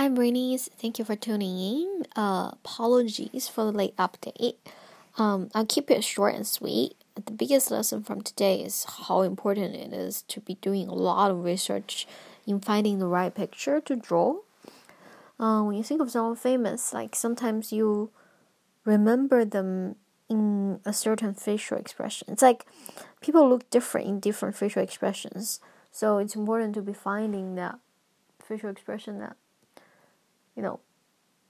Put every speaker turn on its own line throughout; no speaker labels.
Hi, Brainies. Thank you for tuning in. Uh, apologies for the late update. Um, I'll keep it short and sweet. The biggest lesson from today is how important it is to be doing a lot of research in finding the right picture to draw. Uh, when you think of someone famous, like sometimes you remember them in a certain facial expression. It's like people look different in different facial expressions. So it's important to be finding that facial expression that you know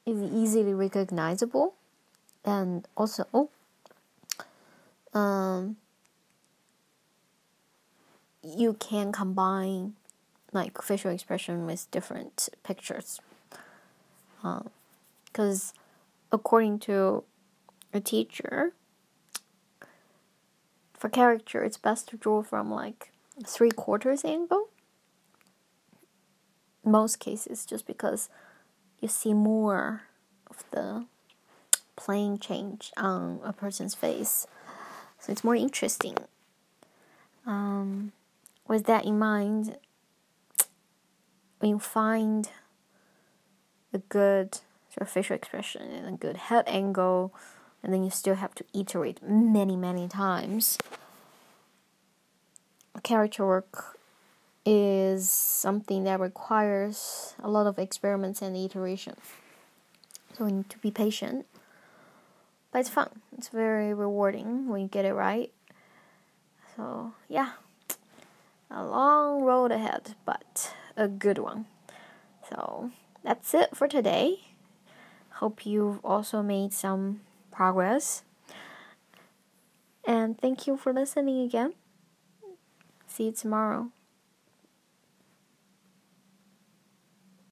is easily recognizable. And also um you can combine like facial expression with different pictures. Because um, according to a teacher for character it's best to draw from like three quarters angle. Most cases just because you see more of the plane change on a person's face. So it's more interesting. Um, with that in mind when you find a good sort of facial expression and a good head angle and then you still have to iterate many many times character work is something that requires a lot of experiments and iteration. So we need to be patient. But it's fun. It's very rewarding when you get it right. So, yeah. A long road ahead, but a good one. So, that's it for today. Hope you've also made some progress. And thank you for listening again. See you tomorrow.